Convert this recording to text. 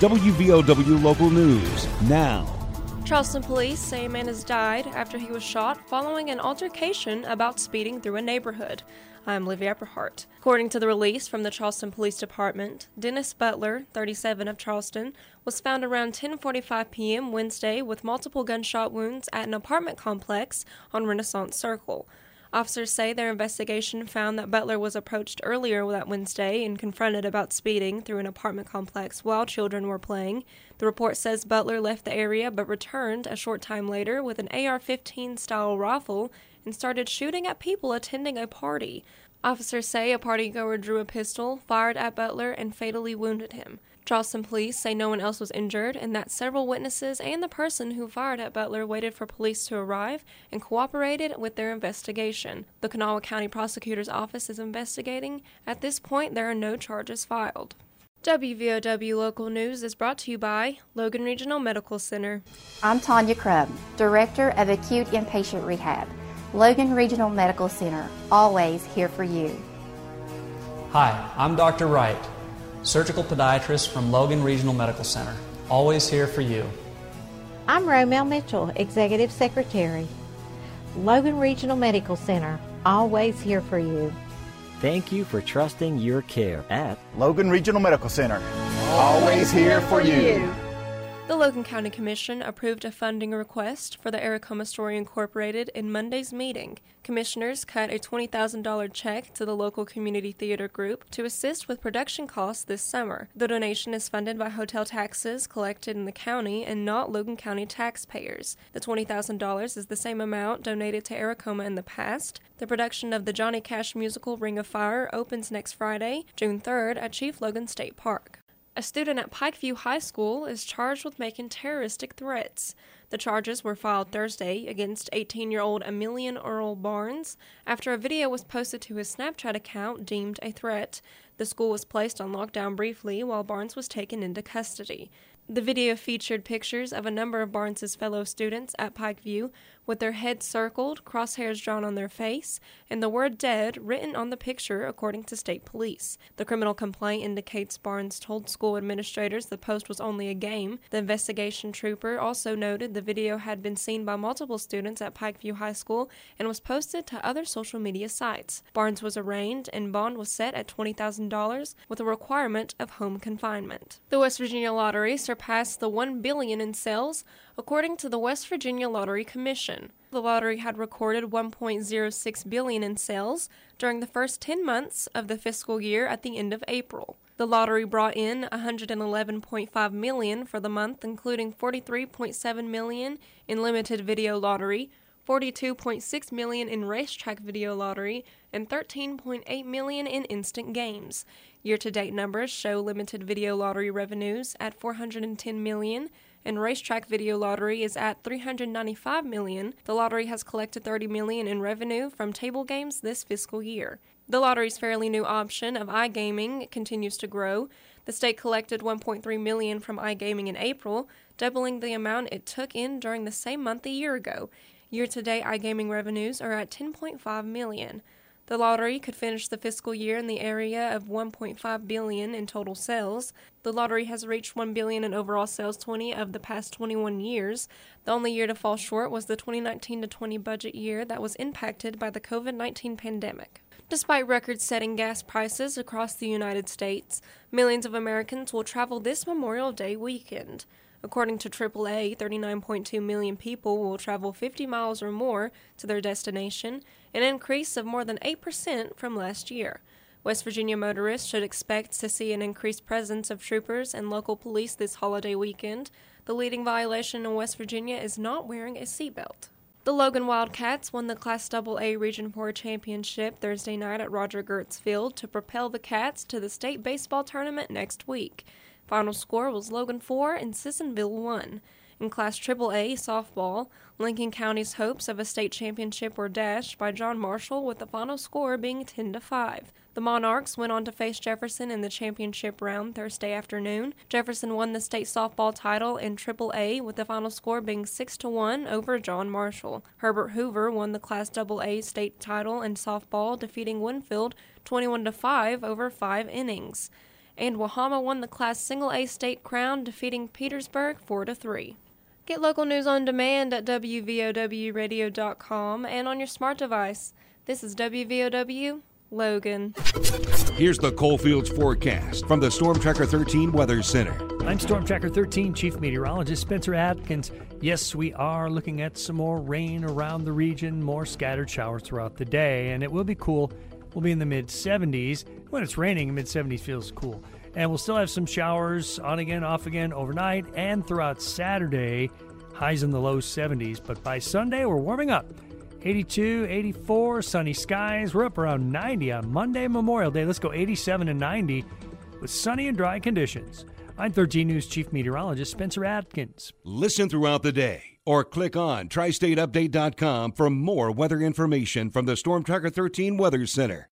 WVOW Local News now. Charleston police say a man has died after he was shot following an altercation about speeding through a neighborhood. I'm Livy Epperhart. According to the release from the Charleston Police Department, Dennis Butler, 37 of Charleston, was found around 10:45 p.m. Wednesday with multiple gunshot wounds at an apartment complex on Renaissance Circle. Officers say their investigation found that Butler was approached earlier that Wednesday and confronted about speeding through an apartment complex while children were playing. The report says Butler left the area but returned a short time later with an AR 15 style rifle and started shooting at people attending a party. Officers say a partygoer drew a pistol, fired at Butler, and fatally wounded him. Charleston police say no one else was injured and that several witnesses and the person who fired at Butler waited for police to arrive and cooperated with their investigation. The Kanawha County Prosecutor's Office is investigating. At this point, there are no charges filed. WVOW Local News is brought to you by Logan Regional Medical Center. I'm Tanya Crubb, Director of Acute Inpatient Rehab. Logan Regional Medical Center, always here for you. Hi, I'm Dr. Wright surgical podiatrist from Logan Regional Medical Center. Always here for you. I'm Romel Mitchell, Executive Secretary. Logan Regional Medical Center, always here for you. Thank you for trusting your care at Logan Regional Medical Center. Always here for you. The Logan County Commission approved a funding request for the Aracoma Story Incorporated in Monday's meeting. Commissioners cut a $20,000 check to the local community theater group to assist with production costs this summer. The donation is funded by hotel taxes collected in the county and not Logan County taxpayers. The $20,000 is the same amount donated to Aracoma in the past. The production of the Johnny Cash musical Ring of Fire opens next Friday, June 3rd at Chief Logan State Park. A student at Pikeview High School is charged with making terroristic threats. The charges were filed Thursday against 18 year old Emilian Earl Barnes after a video was posted to his Snapchat account deemed a threat. The school was placed on lockdown briefly while Barnes was taken into custody. The video featured pictures of a number of Barnes's fellow students at Pikeview with their heads circled, crosshairs drawn on their face, and the word dead written on the picture, according to state police. The criminal complaint indicates Barnes told school administrators the post was only a game. The investigation trooper also noted the video had been seen by multiple students at Pikeview High School and was posted to other social media sites. Barnes was arraigned and bond was set at $20,000 with a requirement of home confinement. The West Virginia Lottery surpassed the 1 billion in sales according to the West Virginia Lottery Commission. The lottery had recorded 1.06 billion in sales during the first 10 months of the fiscal year at the end of April. The lottery brought in 111.5 million for the month, including 43.7 million in limited video lottery, 42.6 million in racetrack video lottery, and 13.8 million in instant games. Year-to-date numbers show limited video lottery revenues at 410 million and racetrack video lottery is at 395 million. The lottery has collected 30 million in revenue from table games this fiscal year. The lottery's fairly new option of iGaming continues to grow. The state collected 1.3 million from iGaming in April, doubling the amount it took in during the same month a year ago. Year-to-date iGaming revenues are at 10.5 million. The lottery could finish the fiscal year in the area of 1.5 billion in total sales. The lottery has reached 1 billion in overall sales 20 of the past 21 years. The only year to fall short was the 2019 to 20 budget year that was impacted by the COVID-19 pandemic. Despite record-setting gas prices across the United States, millions of Americans will travel this Memorial Day weekend. According to AAA, 39.2 million people will travel 50 miles or more to their destination, an increase of more than 8% from last year. West Virginia motorists should expect to see an increased presence of troopers and local police this holiday weekend. The leading violation in West Virginia is not wearing a seatbelt. The Logan Wildcats won the Class AA Region 4 championship Thursday night at Roger Gertz Field to propel the Cats to the state baseball tournament next week. Final score was Logan 4 and Sissonville 1. In Class AAA softball, Lincoln County's hopes of a state championship were dashed by John Marshall with the final score being 10 to 5. The Monarchs went on to face Jefferson in the championship round Thursday afternoon. Jefferson won the state softball title in AAA with the final score being 6 to 1 over John Marshall. Herbert Hoover won the Class AA state title in softball defeating Winfield 21 to 5 over 5 innings. And Wahama won the Class Single A state crown, defeating Petersburg 4 3. Get local news on demand at WVOWradio.com and on your smart device. This is WVOW Logan. Here's the Coalfields forecast from the Storm Tracker 13 Weather Center. I'm Storm Tracker 13 Chief Meteorologist Spencer Adkins. Yes, we are looking at some more rain around the region, more scattered showers throughout the day, and it will be cool. We'll be in the mid 70s. When it's raining, mid 70s feels cool. And we'll still have some showers on again, off again overnight and throughout Saturday. Highs in the low 70s, but by Sunday, we're warming up. 82, 84, sunny skies. We're up around 90 on Monday, Memorial Day. Let's go 87 and 90 with sunny and dry conditions. I'm 13 News Chief Meteorologist Spencer Adkins. Listen throughout the day or click on tristateupdate.com for more weather information from the Storm Tracker 13 Weather Center.